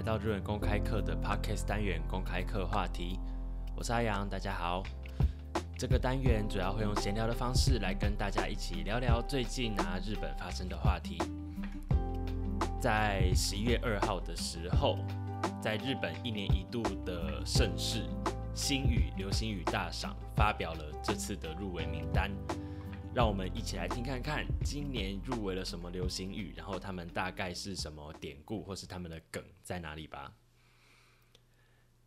来到日文公开课的 Podcast 单元公开课话题，我是阿阳，大家好。这个单元主要会用闲聊的方式来跟大家一起聊聊最近啊日本发生的话题。在十一月二号的时候，在日本一年一度的盛事星语流星雨大赏发表了这次的入围名单。让我们一起来听看看今年入围了什么流行语，然后他们大概是什么典故，或是他们的梗在哪里吧。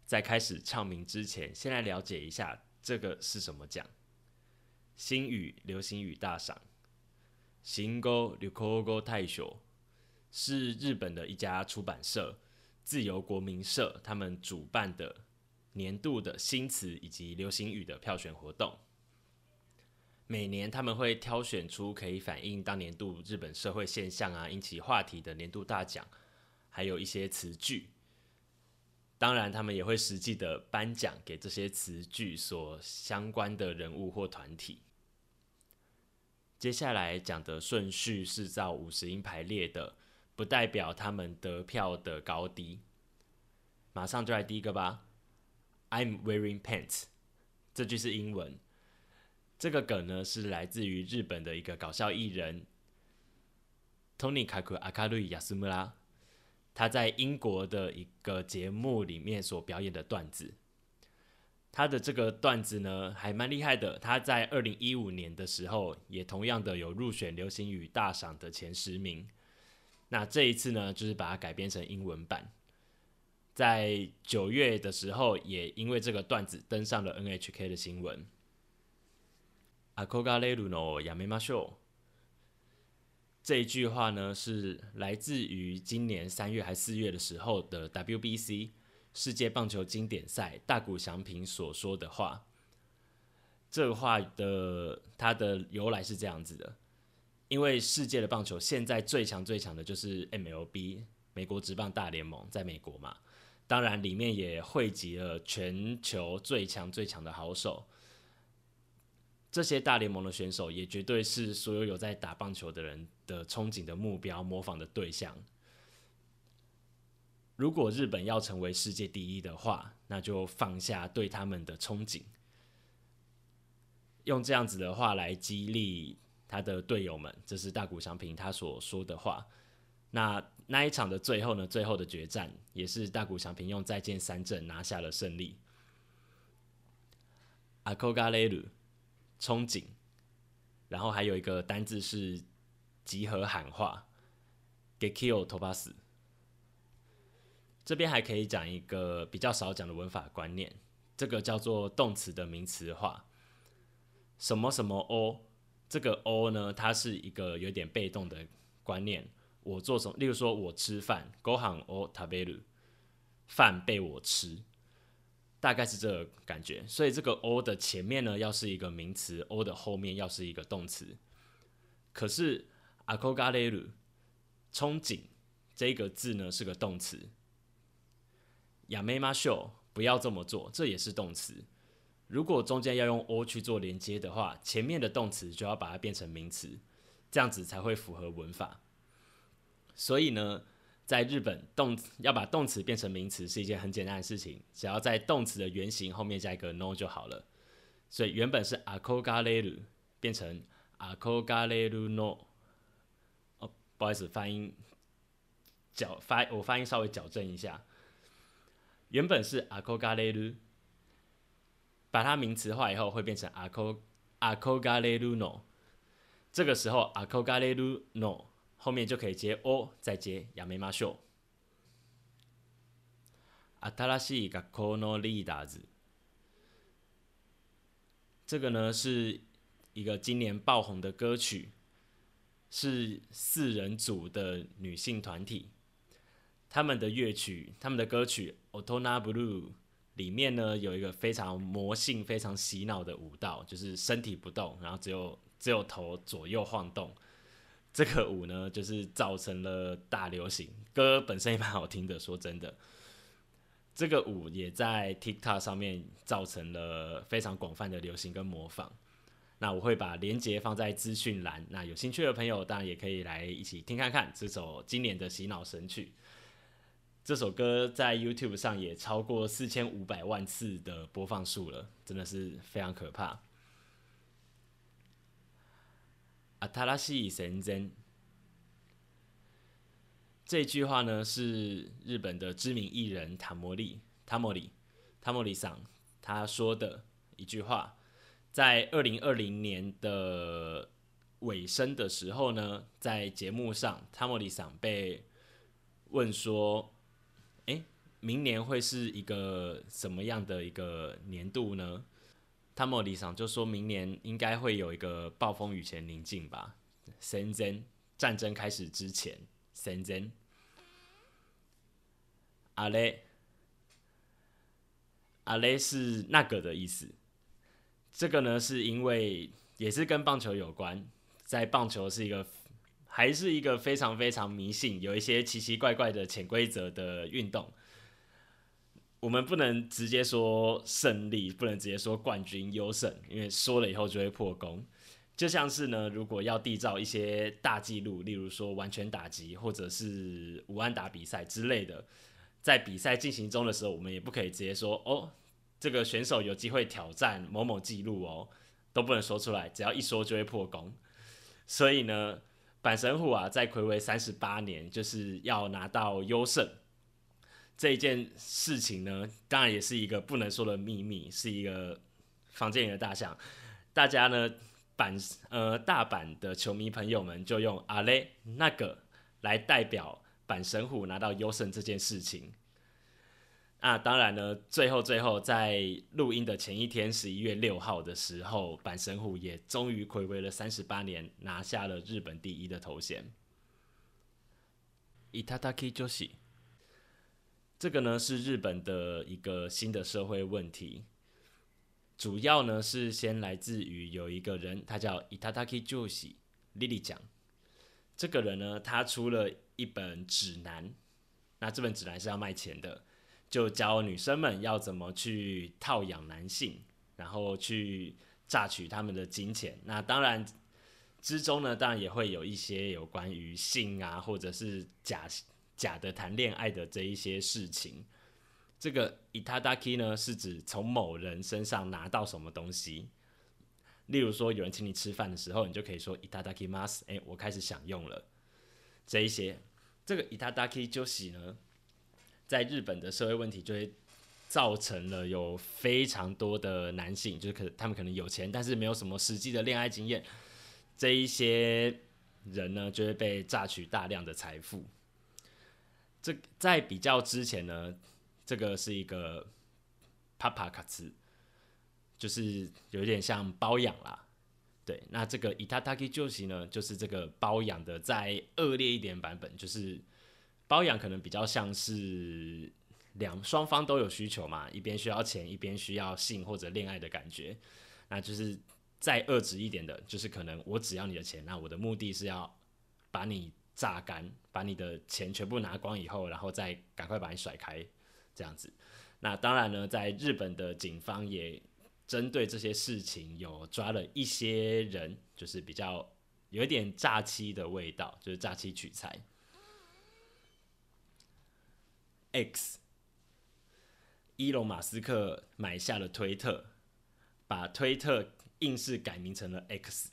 在开始唱名之前，先来了解一下这个是什么奖——星语流行语大赏。新沟流行語大賞是日本的一家出版社自由国民社他们主办的年度的新词以及流行语的票选活动。每年他们会挑选出可以反映当年度日本社会现象啊、引起话题的年度大奖，还有一些词句。当然，他们也会实际的颁奖给这些词句所相关的人物或团体。接下来讲的顺序是照五十音排列的，不代表他们得票的高低。马上就来第一个吧，I'm wearing pants，这句是英文。这个梗呢是来自于日本的一个搞笑艺人 Tony Kaku Akaru Yasumura，他在英国的一个节目里面所表演的段子。他的这个段子呢还蛮厉害的，他在二零一五年的时候也同样的有入选流行语大赏的前十名。那这一次呢，就是把它改编成英文版，在九月的时候也因为这个段子登上了 NHK 的新闻。阿科嘎雷鲁诺亚梅马秀，这一句话呢是来自于今年三月还四月的时候的 WBC 世界棒球经典赛大谷翔平所说的话。这个话的它的由来是这样子的：因为世界的棒球现在最强最强的就是 MLB 美国职棒大联盟，在美国嘛，当然里面也汇集了全球最强最强的好手。这些大联盟的选手也绝对是所有有在打棒球的人的憧憬的目标、模仿的对象。如果日本要成为世界第一的话，那就放下对他们的憧憬，用这样子的话来激励他的队友们。这是大谷翔平他所说的话。那那一场的最后呢？最后的决战也是大谷翔平用再见三振拿下了胜利。阿科加雷鲁。憧憬，然后还有一个单字是集合喊话，gekio tobas。这边还可以讲一个比较少讲的文法观念，这个叫做动词的名词化。什么什么 o，这个 o 呢，它是一个有点被动的观念。我做什么？例如说我吃饭，go han o taberu，饭被我吃。大概是这个感觉，所以这个 o 的前面呢，要是一个名词，o 的后面要是一个动词。可是 akogaleru 憧憬这个字呢是个动词，yamema 不要这么做，这也是动词。如果中间要用 o 去做连接的话，前面的动词就要把它变成名词，这样子才会符合文法。所以呢。在日本，动要把动词变成名词是一件很简单的事情，只要在动词的原形后面加一个 no 就好了。所以原本是 akogaleru 变成 akogaleru no。哦，不好意思，发音矫发我发音稍微矫正一下，原本是 akogaleru，把它名词化以后会变成 ako akogaleru no。这个时候 akogaleru no。后面就可以接 o，再接亚美马秀。新しい学校のリーダーズ，这个呢是一个今年爆红的歌曲，是四人组的女性团体。他们的乐曲，他们的歌曲《Otona Blue》里面呢有一个非常魔性、非常洗脑的舞蹈，就是身体不动，然后只有只有头左右晃动。 这个舞呢，就是造成了大流行。歌本身也蛮好听的，说真的，这个舞也在 TikTok 上面造成了非常广泛的流行跟模仿。那我会把链接放在资讯栏，那有兴趣的朋友当然也可以来一起听看看这首今年的洗脑神曲。这首歌在 YouTube 上也超过四千五百万次的播放数了，真的是非常可怕。阿塔拉西神真，这句话呢是日本的知名艺人塔摩利、塔摩里、塔摩里桑他说的一句话，在二零二零年。的尾声的时候呢，在节目上，塔摩里桑被问说：“诶，明年。会是一个什么样的一个年。度呢？”塔莫里桑就说明年应该会有一个暴风雨前宁静吧，戦争战争开始之前，戦争。阿雷，阿雷是那个的意思。这个呢，是因为也是跟棒球有关，在棒球是一个还是一个非常非常迷信，有一些奇奇怪怪的潜规则的运动。我们不能直接说胜利，不能直接说冠军优胜，因为说了以后就会破功。就像是呢，如果要缔造一些大纪录，例如说完全打击或者是五安打比赛之类的，在比赛进行中的时候，我们也不可以直接说哦，这个选手有机会挑战某某纪录哦，都不能说出来，只要一说就会破功。所以呢，板神虎啊，在魁违三十八年，就是要拿到优胜。这一件事情呢，当然也是一个不能说的秘密，是一个房间里的大象。大家呢，板呃大阪的球迷朋友们就用阿雷那个来代表板神虎拿到优胜这件事情。啊，当然呢，最后最后在录音的前一天，十一月六号的时候，板神虎也终于暌违了三十八年，拿下了日本第一的头衔。伊塔达基就是。这个呢是日本的一个新的社会问题，主要呢是先来自于有一个人，他叫伊塔达基朱喜莉莉讲。这个人呢，他出了一本指南，那这本指南是要卖钱的，就教女生们要怎么去套养男性，然后去榨取他们的金钱。那当然之中呢，当然也会有一些有关于性啊，或者是假。假的谈恋爱的这一些事情，这个 itadaki 呢是指从某人身上拿到什么东西，例如说有人请你吃饭的时候，你就可以说 itadaki mas，哎，我开始享用了这一些。这个 itadaki 就是呢，在日本的社会问题就会造成了有非常多的男性，就是可他们可能有钱，但是没有什么实际的恋爱经验，这一些人呢就会被榨取大量的财富。这在比较之前呢，这个是一个帕帕卡兹，就是有点像包养啦。对，那这个伊塔塔基就西呢，就是这个包养的再恶劣一点版本，就是包养可能比较像是两双方都有需求嘛，一边需要钱，一边需要性或者恋爱的感觉，那就是再恶质一点的，就是可能我只要你的钱，那我的目的是要把你。榨干，把你的钱全部拿光以后，然后再赶快把你甩开，这样子。那当然呢，在日本的警方也针对这些事情有抓了一些人，就是比较有一点诈欺的味道，就是诈欺取财。X，伊隆马斯克买下了推特，把推特硬是改名成了 X。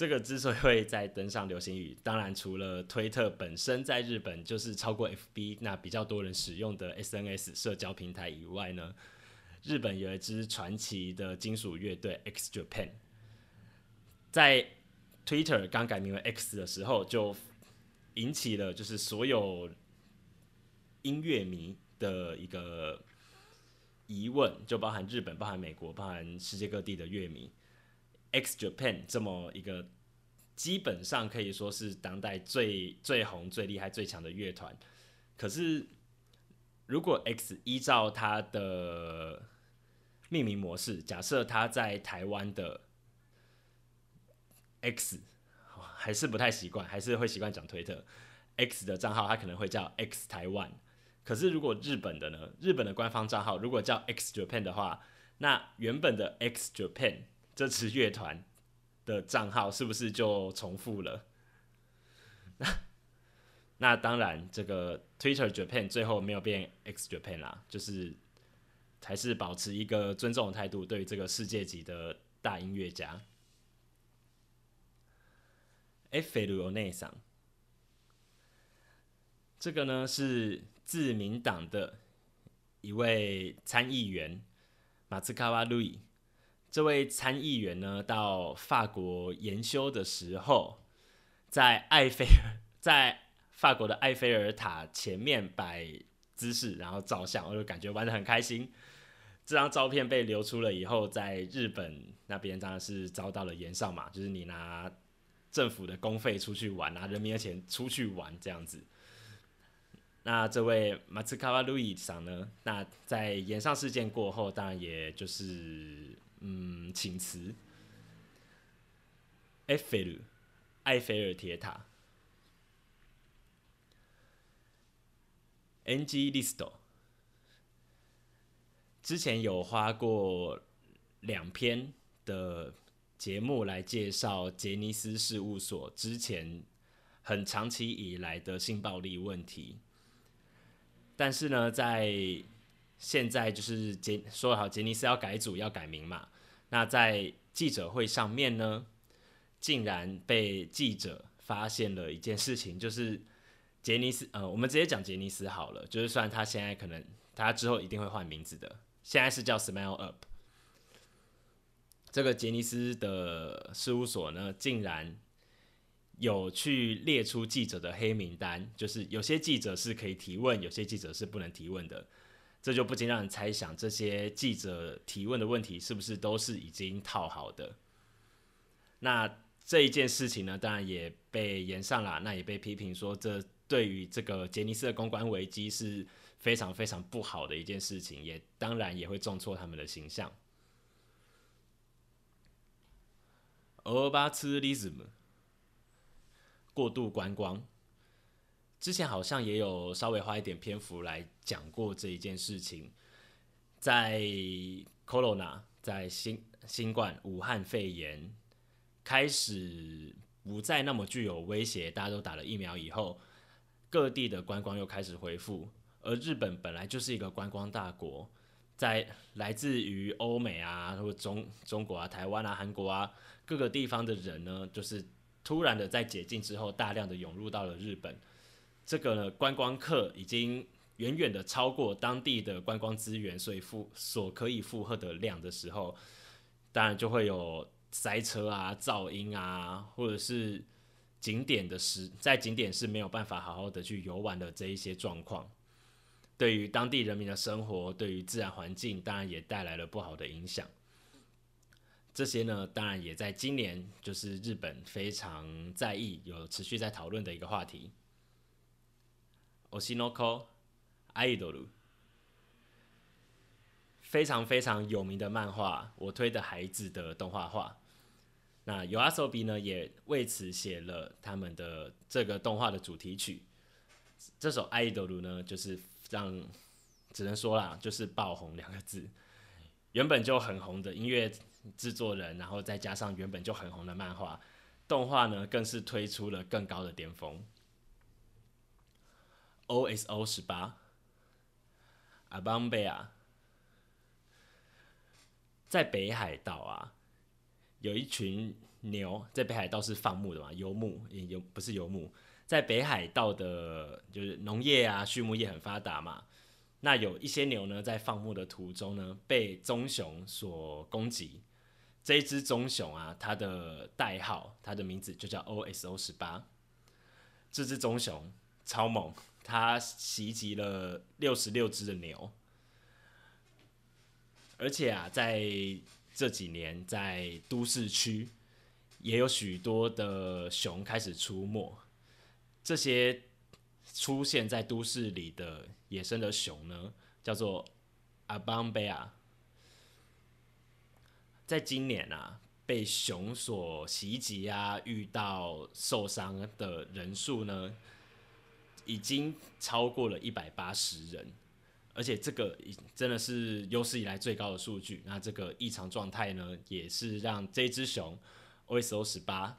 这个之所以会在登上流行语，当然除了推特本身在日本就是超过 FB 那比较多人使用的 SNS 社交平台以外呢，日本有一支传奇的金属乐队 X Japan，在 Twitter 刚改名为 X 的时候，就引起了就是所有音乐迷的一个疑问，就包含日本、包含美国、包含世界各地的乐迷。X Japan 这么一个基本上可以说是当代最最红、最厉害、最强的乐团，可是如果 X 依照它的命名模式，假设它在台湾的 X 还是不太习惯，还是会习惯讲推特 X 的账号，它可能会叫 X 台湾。可是如果日本的呢？日本的官方账号如果叫 X Japan 的话，那原本的 X Japan 这支乐团的账号是不是就重复了？那那当然，这个 Twitter Japan 最后没有变 X Japan 啦，就是还是保持一个尊重的态度，对于这个世界级的大音乐家。F L O 内桑，这个呢是自民党的一位参议员马斯卡瓦路易。这位参议员呢，到法国研修的时候，在埃菲尔在法国的埃菲尔塔前面摆姿势，然后照相，我就感觉玩的很开心。这张照片被流出了以后，在日本那边当然是遭到了严上嘛，就是你拿政府的公费出去玩，拿人民的钱出去玩这样子。那这位马兹卡瓦路易桑呢，那在延上事件过后，当然也就是。嗯，请辞。埃菲尔，埃菲尔铁塔。NG Listo，之前有花过两篇的节目来介绍杰尼斯事务所之前很长期以来的性暴力问题，但是呢，在现在就是杰说好杰尼斯要改组要改名嘛，那在记者会上面呢，竟然被记者发现了一件事情，就是杰尼斯呃，我们直接讲杰尼斯好了，就是算他现在可能他之后一定会换名字的，现在是叫 Smile Up。这个杰尼斯的事务所呢，竟然有去列出记者的黑名单，就是有些记者是可以提问，有些记者是不能提问的。这就不禁让人猜想，这些记者提问的问题是不是都是已经套好的？那这一件事情呢，当然也被延上了，那也被批评说，这对于这个杰尼斯的公关危机是非常非常不好的一件事情，也当然也会重挫他们的形象。俄巴茨 ism 过度观光。之前好像也有稍微花一点篇幅来讲过这一件事情，在 Corona 在新新冠武汉肺炎开始不再那么具有威胁，大家都打了疫苗以后，各地的观光又开始恢复。而日本本来就是一个观光大国，在来自于欧美啊，或中中国啊、台湾啊、韩国啊各个地方的人呢，就是突然的在解禁之后，大量的涌入到了日本。这个呢，观光客已经远远的超过当地的观光资源，所以负所可以负荷的量的时候，当然就会有塞车啊、噪音啊，或者是景点的时在景点是没有办法好好的去游玩的这一些状况，对于当地人民的生活，对于自然环境，当然也带来了不好的影响。这些呢，当然也在今年就是日本非常在意、有持续在讨论的一个话题。Oshinoko Idol，非常非常有名的漫画，我推的孩子的动画画。那 Yoasobi 呢，也为此写了他们的这个动画的主题曲。这首 Idol 呢，就是让只能说啦，就是爆红两个字。原本就很红的音乐制作人，然后再加上原本就很红的漫画动画呢，更是推出了更高的巅峰。O.S.O. 十八，阿邦贝啊，在北海道啊，有一群牛在北海道是放牧的嘛，游牧也游不是游牧，在北海道的，就是农业啊，畜牧业很发达嘛。那有一些牛呢，在放牧的途中呢，被棕熊所攻击。这一只棕熊啊，它的代号，它的名字就叫 O.S.O. 十八。这只棕熊超猛。他袭击了六十六只的牛，而且啊，在这几年，在都市区也有许多的熊开始出没。这些出现在都市里的野生的熊呢，叫做阿邦贝亚。在今年啊，被熊所袭击啊，遇到受伤的人数呢？已经超过了一百八十人，而且这个真的是有史以来最高的数据。那这个异常状态呢，也是让这只熊 O S O 十八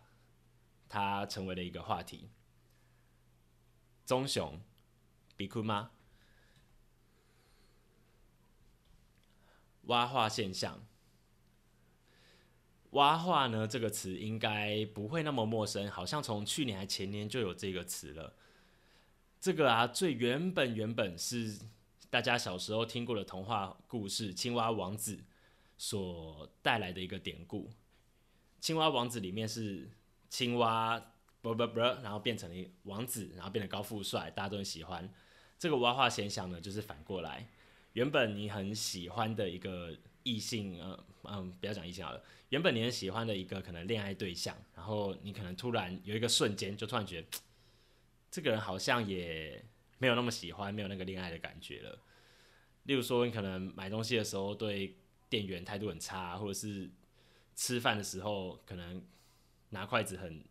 它成为了一个话题。棕熊，比库吗？蛙化现象，蛙化呢这个词应该不会那么陌生，好像从去年还前年就有这个词了。这个啊，最原本原本是大家小时候听过的童话故事《青蛙王子》所带来的一个典故。青蛙王子里面是青蛙啵啵啵，然后变成了王子，然后变得高富帅，大家都很喜欢。这个蛙化现象呢，就是反过来。原本你很喜欢的一个异性，呃嗯，不要讲异性好了。原本你很喜欢的一个可能恋爱对象，然后你可能突然有一个瞬间，就突然觉得这个人好像也没有那么喜欢，没有那个恋爱的感觉了。例如说，你可能买东西的时候对店员态度很差，或者是吃饭的时候可能拿筷子很。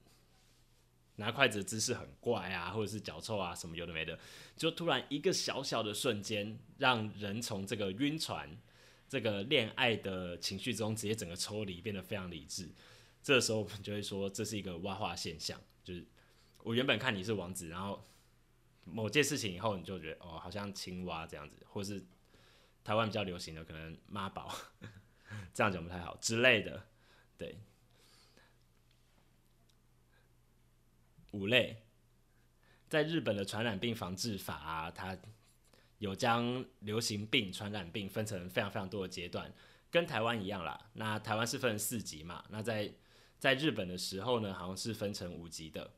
拿筷子姿势很怪啊，或者是脚臭啊，什么有的没的，就突然一个小小的瞬间，让人从这个晕船、这个恋爱的情绪中直接整个抽离，变得非常理智。这个时候我们就会说，这是一个蛙化现象，就是我原本看你是王子，然后某件事情以后，你就觉得哦，好像青蛙这样子，或是台湾比较流行的可能妈宝，这样讲不太好之类的，对。五类，在日本的传染病防治法啊，它有将流行病、传染病分成非常非常多的阶段，跟台湾一样啦。那台湾是分四级嘛？那在在日本的时候呢，好像是分成五级的。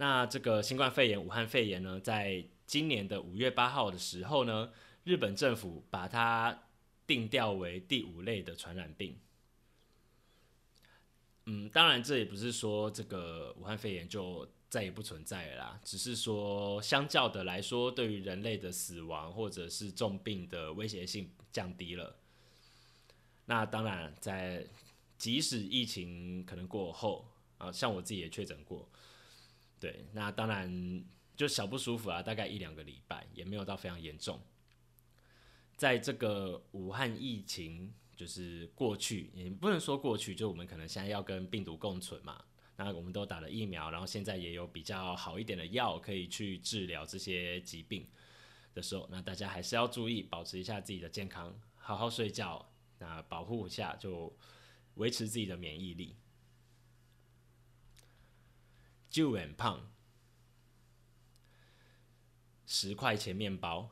那这个新冠肺炎、武汉肺炎呢，在今年的五月八号的时候呢，日本政府把它定调为第五类的传染病。嗯，当然，这也不是说这个武汉肺炎就再也不存在了啦，只是说相较的来说，对于人类的死亡或者是重病的威胁性降低了。那当然，在即使疫情可能过后啊，像我自己也确诊过，对，那当然就小不舒服啊，大概一两个礼拜，也没有到非常严重。在这个武汉疫情。就是过去也不能说过去，就我们可能现在要跟病毒共存嘛。那我们都打了疫苗，然后现在也有比较好一点的药可以去治疗这些疾病的时候，那大家还是要注意，保持一下自己的健康，好好睡觉，那保护一下就维持自己的免疫力。就很胖，十块钱面包，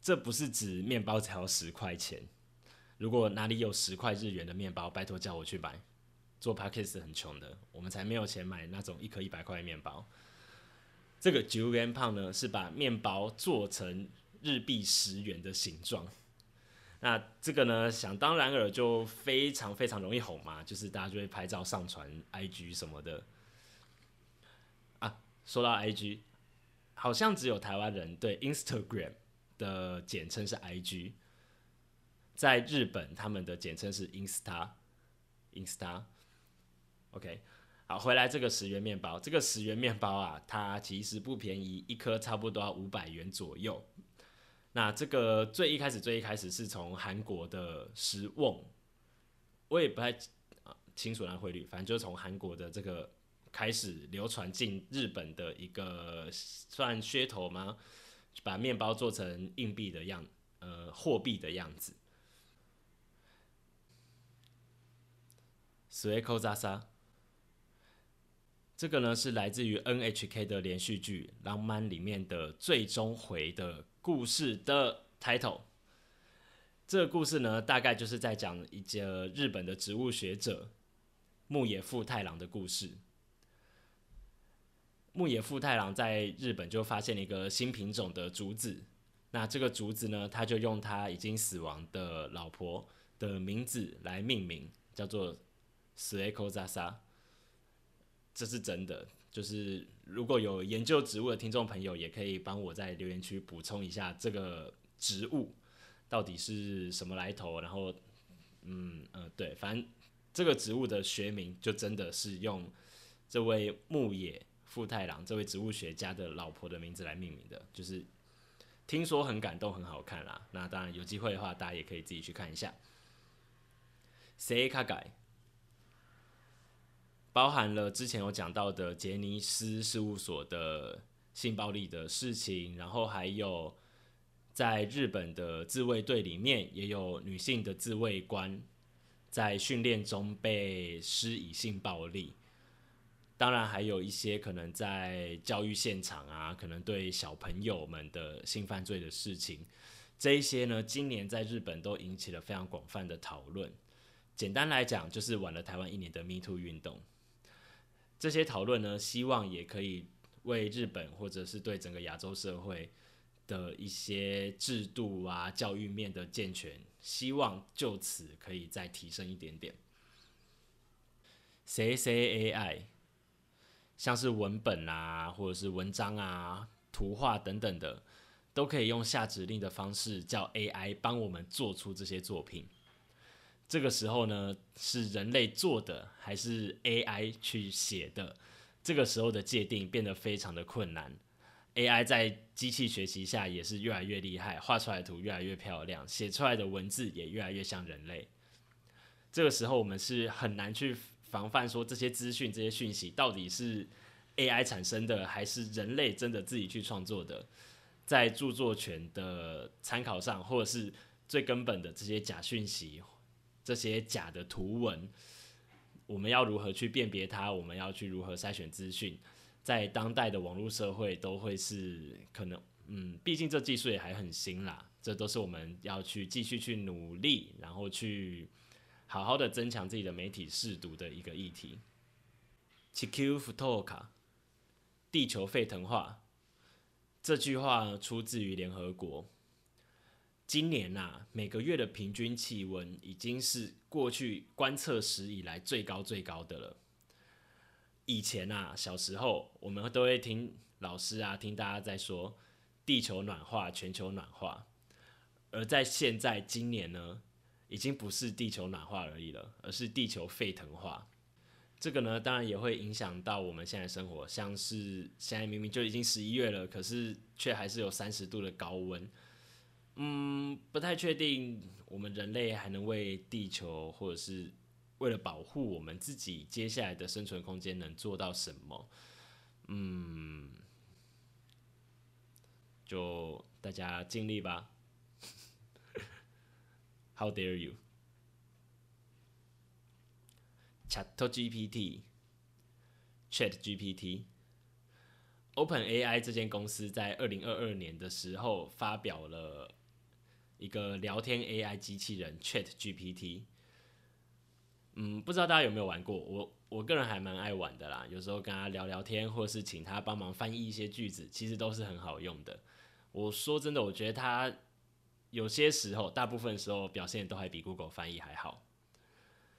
这不是指面包才要十块钱。如果哪里有十块日元的面包，拜托叫我去买。做 p a c k a g e 很穷的，我们才没有钱买那种一颗一百块的面包。这个九元胖呢，是把面包做成日币十元的形状。那这个呢，想当然尔就非常非常容易红嘛，就是大家就会拍照上传 IG 什么的。说到 IG，好像只有台湾人对 Instagram 的简称是 IG。在日本，他们的简称是 Insta，Insta，OK，好，回来这个十元面包，这个十元面包啊，它其实不便宜，一颗差不多要五百元左右。那这个最一开始，最一开始是从韩国的十瓮，我也不太清楚那汇率，反正就是从韩国的这个开始流传进日本的一个算噱头吗？把面包做成硬币的样，呃，货币的样子。s w e k o z a 这个呢是来自于 NHK 的连续剧《浪漫》里面的最终回的故事的 title。这个故事呢，大概就是在讲一个日本的植物学者木野富太郎的故事。木野富太郎在日本就发现了一个新品种的竹子，那这个竹子呢，他就用他已经死亡的老婆的名字来命名，叫做。s e k o z a s a 这是真的。就是如果有研究植物的听众朋友，也可以帮我在留言区补充一下这个植物到底是什么来头。然后，嗯呃，对，反正这个植物的学名就真的是用这位木野富太郎这位植物学家的老婆的名字来命名的。就是听说很感动，很好看啦。那当然有机会的话，大家也可以自己去看一下。谁卡改？包含了之前有讲到的杰尼斯事务所的性暴力的事情，然后还有在日本的自卫队里面也有女性的自卫官在训练中被施以性暴力。当然，还有一些可能在教育现场啊，可能对小朋友们的性犯罪的事情，这一些呢，今年在日本都引起了非常广泛的讨论。简单来讲，就是晚了台湾一年的 Me Too 运动。这些讨论呢，希望也可以为日本或者是对整个亚洲社会的一些制度啊、教育面的健全，希望就此可以再提升一点点。谁谁 AI。像是文本啊，或者是文章啊、图画等等的，都可以用下指令的方式叫 AI 帮我们做出这些作品。这个时候呢，是人类做的还是 AI 去写的？这个时候的界定变得非常的困难。AI 在机器学习下也是越来越厉害，画出来的图越来越漂亮，写出来的文字也越来越像人类。这个时候我们是很难去。防范说这些资讯、这些讯息到底是 AI 产生的，还是人类真的自己去创作的？在著作权的参考上，或者是最根本的这些假讯息、这些假的图文，我们要如何去辨别它？我们要去如何筛选资讯？在当代的网络社会，都会是可能，嗯，毕竟这技术也还很新啦，这都是我们要去继续去努力，然后去。好好的增强自己的媒体视读的一个议题。地球沸騰化，地球沸腾化这句话出自于联合国。今年呐，每个月的平均气温已经是过去观测史以来最高最高的了。以前呐，小时候我们都会听老师啊，听大家在说地球暖化、全球暖化，而在现在今年呢？已经不是地球暖化而已了，而是地球沸腾化。这个呢，当然也会影响到我们现在生活，像是现在明明就已经十一月了，可是却还是有三十度的高温。嗯，不太确定我们人类还能为地球，或者是为了保护我们自己接下来的生存空间，能做到什么？嗯，就大家尽力吧。How dare you? Chat GPT, Chat GPT, Open AI 这间公司在二零二二年的时候发表了一个聊天 AI 机器人 Chat GPT。嗯，不知道大家有没有玩过？我我个人还蛮爱玩的啦。有时候跟他聊聊天，或是请他帮忙翻译一些句子，其实都是很好用的。我说真的，我觉得他。有些时候，大部分时候表现都还比 Google 翻译还好。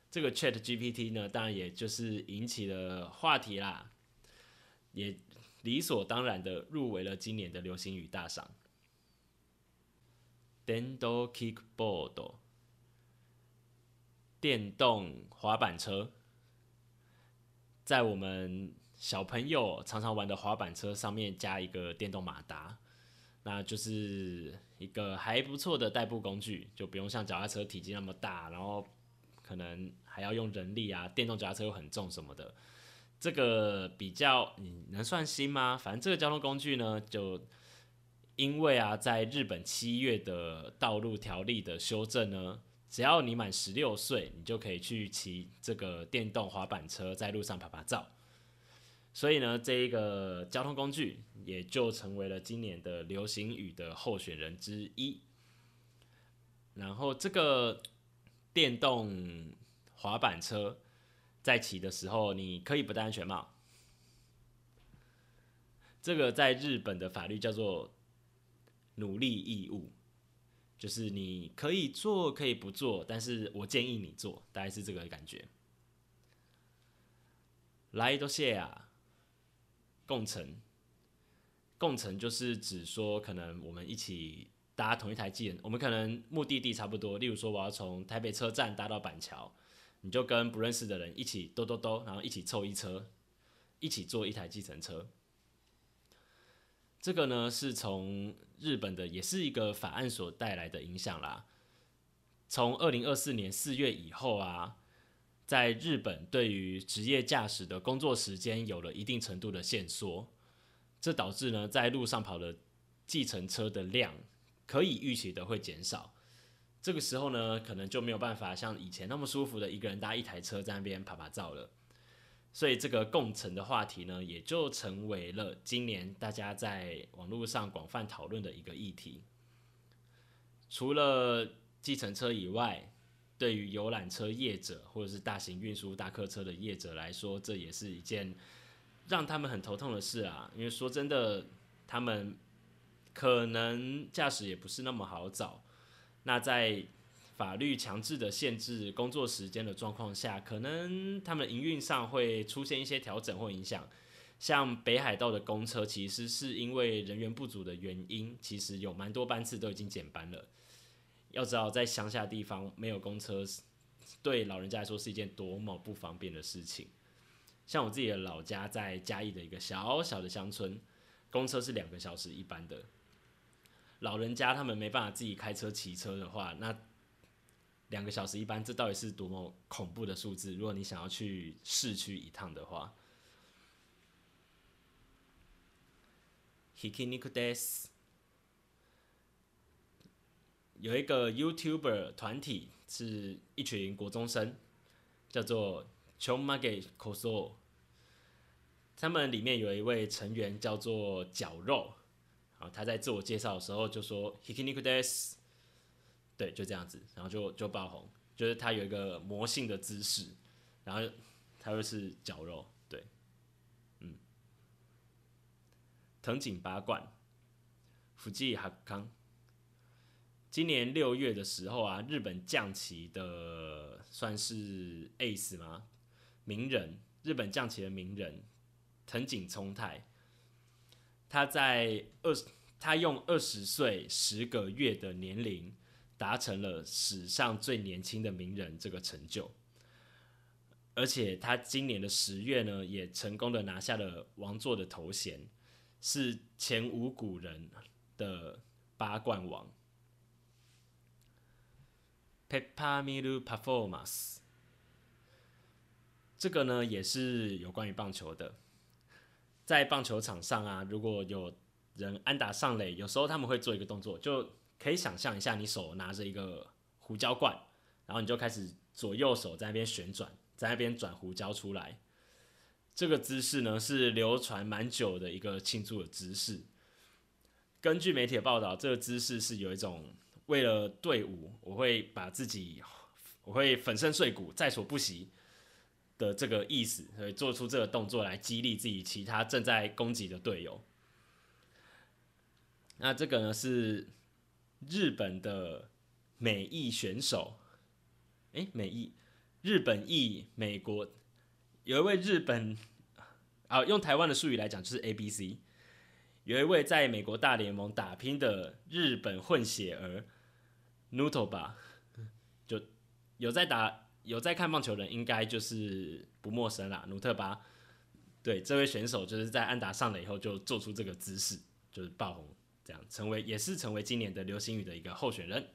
这个 Chat GPT 呢，当然也就是引起了话题啦，也理所当然的入围了今年的流行语大赏。电动 kickboard，电动滑板车，在我们小朋友常常玩的滑板车上面加一个电动马达。那就是一个还不错的代步工具，就不用像脚踏车体积那么大，然后可能还要用人力啊。电动脚踏车又很重什么的，这个比较你能算新吗？反正这个交通工具呢，就因为啊，在日本七月的道路条例的修正呢，只要你满十六岁，你就可以去骑这个电动滑板车在路上拍拍照。所以呢，这一个交通工具也就成为了今年的流行语的候选人之一。然后，这个电动滑板车在骑的时候，你可以不戴安全帽。这个在日本的法律叫做“努力义务”，就是你可以做，可以不做，但是我建议你做，大概是这个感觉。来多谢啊！共乘，共乘就是指说，可能我们一起搭同一台机，我们可能目的地差不多。例如说，我要从台北车站搭到板桥，你就跟不认识的人一起兜兜兜，然后一起凑一车，一起坐一台计程车。这个呢，是从日本的，也是一个法案所带来的影响啦。从二零二四年四月以后啊，在日本对于职业驾驶的工作时间有了一定程度的限缩，这导致呢在路上跑的计程车的量可以预期的会减少。这个时候呢，可能就没有办法像以前那么舒服的一个人搭一台车在那边拍拍照了。所以这个共乘的话题呢，也就成为了今年大家在网络上广泛讨论的一个议题。除了计程车以外，对于游览车业者或者是大型运输大客车的业者来说，这也是一件让他们很头痛的事啊。因为说真的，他们可能驾驶也不是那么好找。那在法律强制的限制工作时间的状况下，可能他们营运上会出现一些调整或影响。像北海道的公车，其实是因为人员不足的原因，其实有蛮多班次都已经减班了。要知道，在乡下地方没有公车，对老人家来说是一件多么不方便的事情。像我自己的老家在嘉义的一个小小的乡村，公车是两个小时一班的。老人家他们没办法自己开车骑车的话，那两个小时一班，这到底是多么恐怖的数字？如果你想要去市区一趟的话，Hikiniku des。有一个 YouTuber 团体是一群国中生，叫做 Chomage Koso。他们里面有一位成员叫做绞肉，然后他在自我介绍的时候就说 “Hikiniku des”，对，就这样子，然后就就爆红，就是他有一个魔性的姿势，然后他又是绞肉，对，嗯，藤井八冠，福记哈康。今年六月的时候啊，日本将棋的算是 ace 吗？名人，日本将棋的名人藤井聪太，他在二，他用二十岁十个月的年龄，达成了史上最年轻的名人这个成就，而且他今年的十月呢，也成功的拿下了王座的头衔，是前无古人的八冠王。Peppa Milu Performance，这个呢也是有关于棒球的。在棒球场上啊，如果有人安打上垒，有时候他们会做一个动作，就可以想象一下，你手拿着一个胡椒罐，然后你就开始左右手在那边旋转，在那边转胡椒出来。这个姿势呢是流传蛮久的一个庆祝的姿势。根据媒体的报道，这个姿势是有一种。为了队伍，我会把自己，我会粉身碎骨，在所不惜的这个意思，所以做出这个动作来激励自己其他正在攻击的队友。那这个呢是日本的美裔选手，哎，美裔，日本裔美国有一位日本，啊，用台湾的术语来讲就是 A B C，有一位在美国大联盟打拼的日本混血儿。Nuto 吧，就有在打、有在看棒球的人，应该就是不陌生啦。努特巴，对这位选手，就是在安达上了以后，就做出这个姿势，就是爆红，这样成为也是成为今年的流行语的一个候选人。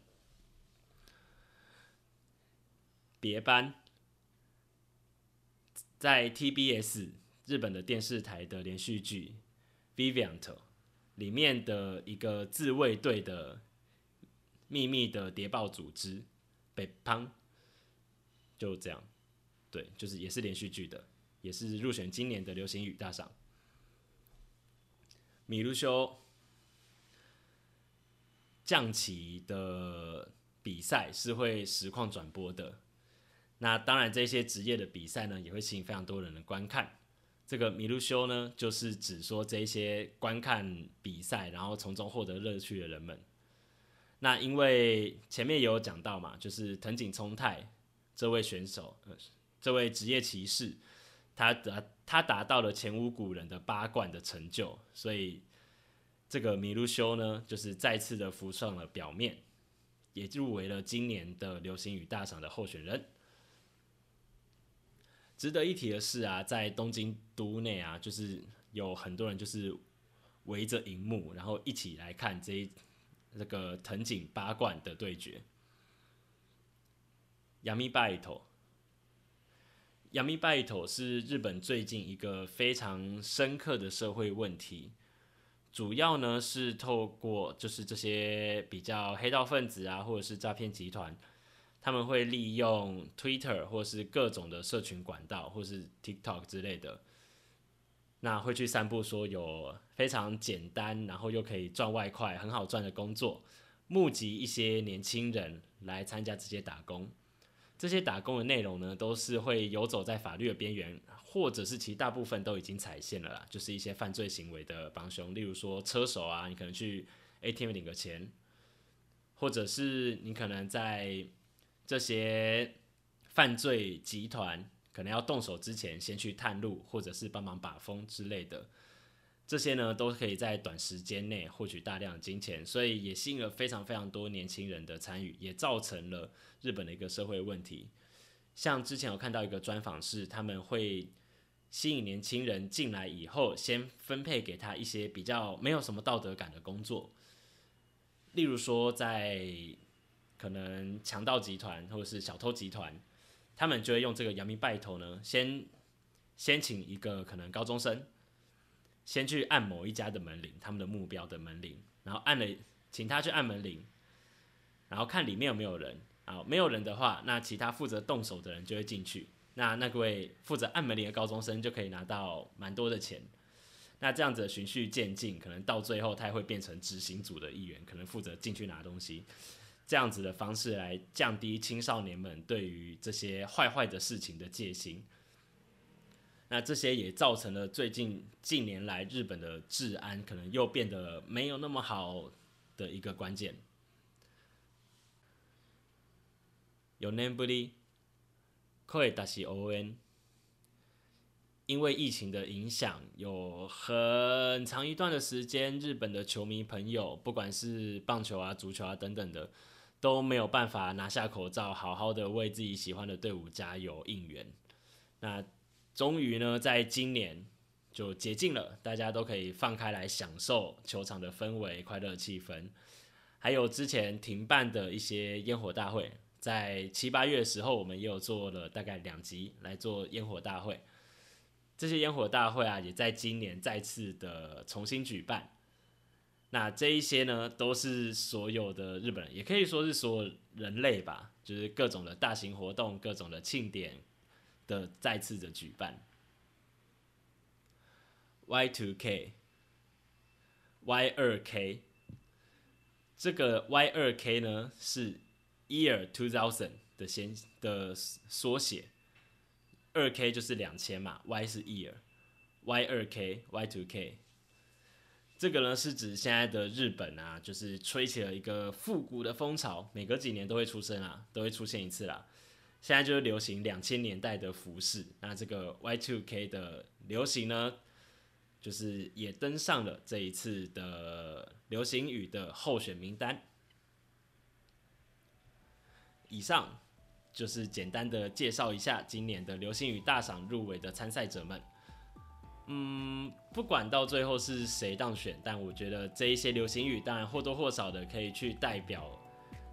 别班，在 TBS 日本的电视台的连续剧《Viviant》里面的一个自卫队的。秘密的谍报组织，北邦，就这样，对，就是也是连续剧的，也是入选今年的流行语大赏。米卢修降旗的比赛是会实况转播的，那当然这些职业的比赛呢，也会吸引非常多人的观看。这个米卢修呢，就是指说这些观看比赛，然后从中获得乐趣的人们。那因为前面也有讲到嘛，就是藤井聪太这位选手，呃，这位职业骑士，他达他达到了前无古人的八冠的成就，所以这个米卢修呢，就是再次的浮上了表面，也入围了今年的流行语大赏的候选人。值得一提的是啊，在东京都内啊，就是有很多人就是围着荧幕，然后一起来看这一。这个藤井八冠的对决 yambait yambait 是日本最近一个非常深刻的社会问题，主要呢是透过就是这些比较黑道分子啊，或者是诈骗集团，他们会利用 Twitter 或是各种的社群管道，或是 TikTok 之类的。那会去散布说有非常简单，然后又可以赚外快、很好赚的工作，募集一些年轻人来参加这些打工。这些打工的内容呢，都是会游走在法律的边缘，或者是其大部分都已经踩线了啦，就是一些犯罪行为的帮凶。例如说车手啊，你可能去 ATM 领个钱，或者是你可能在这些犯罪集团。可能要动手之前，先去探路，或者是帮忙把风之类的，这些呢都可以在短时间内获取大量的金钱，所以也吸引了非常非常多年轻人的参与，也造成了日本的一个社会问题。像之前有看到一个专访是，他们会吸引年轻人进来以后，先分配给他一些比较没有什么道德感的工作，例如说在可能强盗集团或者是小偷集团。他们就会用这个阳明拜头呢，先先请一个可能高中生，先去按某一家的门铃，他们的目标的门铃，然后按了，请他去按门铃，然后看里面有没有人啊，没有人的话，那其他负责动手的人就会进去，那那位负责按门铃的高中生就可以拿到蛮多的钱，那这样子循序渐进，可能到最后他也会变成执行组的一员，可能负责进去拿东西。这样子的方式来降低青少年们对于这些坏坏的事情的戒心，那这些也造成了最近近年来日本的治安可能又变得没有那么好的一个关键。有年不离，可以打起 ON，因为疫情的影响，有很长一段的时间，日本的球迷朋友，不管是棒球啊、足球啊等等的。都没有办法拿下口罩，好好的为自己喜欢的队伍加油应援。那终于呢，在今年就解禁了，大家都可以放开来享受球场的氛围、快乐气氛。还有之前停办的一些烟火大会，在七八月的时候，我们也有做了大概两集来做烟火大会。这些烟火大会啊，也在今年再次的重新举办。那这一些呢，都是所有的日本人，也可以说是所有人类吧，就是各种的大型活动、各种的庆典的再次的举办。Y two K，Y 二 K，这个 Y 二 K 呢是 Year Two Thousand 的先的缩写，二 K 就是两千嘛，Y 是 Year，Y 二 K，Y two K。这个呢是指现在的日本啊，就是吹起了一个复古的风潮，每隔几年都会出生啊，都会出现一次啦。现在就是流行两千年代的服饰，那这个 Y2K 的流行呢，就是也登上了这一次的流行语的候选名单。以上就是简单的介绍一下今年的流行语大赏入围的参赛者们。嗯，不管到最后是谁当选，但我觉得这一些流行语，当然或多或少的可以去代表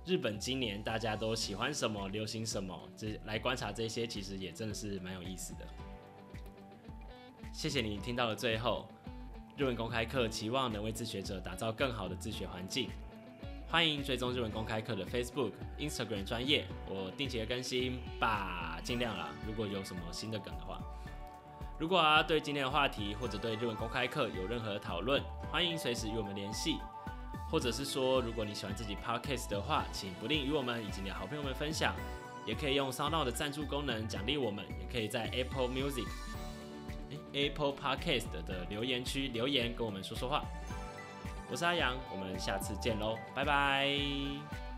日本今年大家都喜欢什么、流行什么，这来观察这些，其实也真的是蛮有意思的。谢谢你听到了最后，日文公开课期望能为自学者打造更好的自学环境，欢迎追踪日文公开课的 Facebook、Instagram 专业，我定期的更新吧，尽量啦。如果有什么新的梗的话。如果啊对今天的话题或者对日文公开课有任何讨论，欢迎随时与我们联系，或者是说如果你喜欢自己 podcast 的话，请不吝与我们以及你的好朋友们分享，也可以用 Sound 的赞助功能奖励我们，也可以在 Apple Music、Apple Podcast 的留言区留言跟我们说说话。我是阿阳，我们下次见喽，拜拜。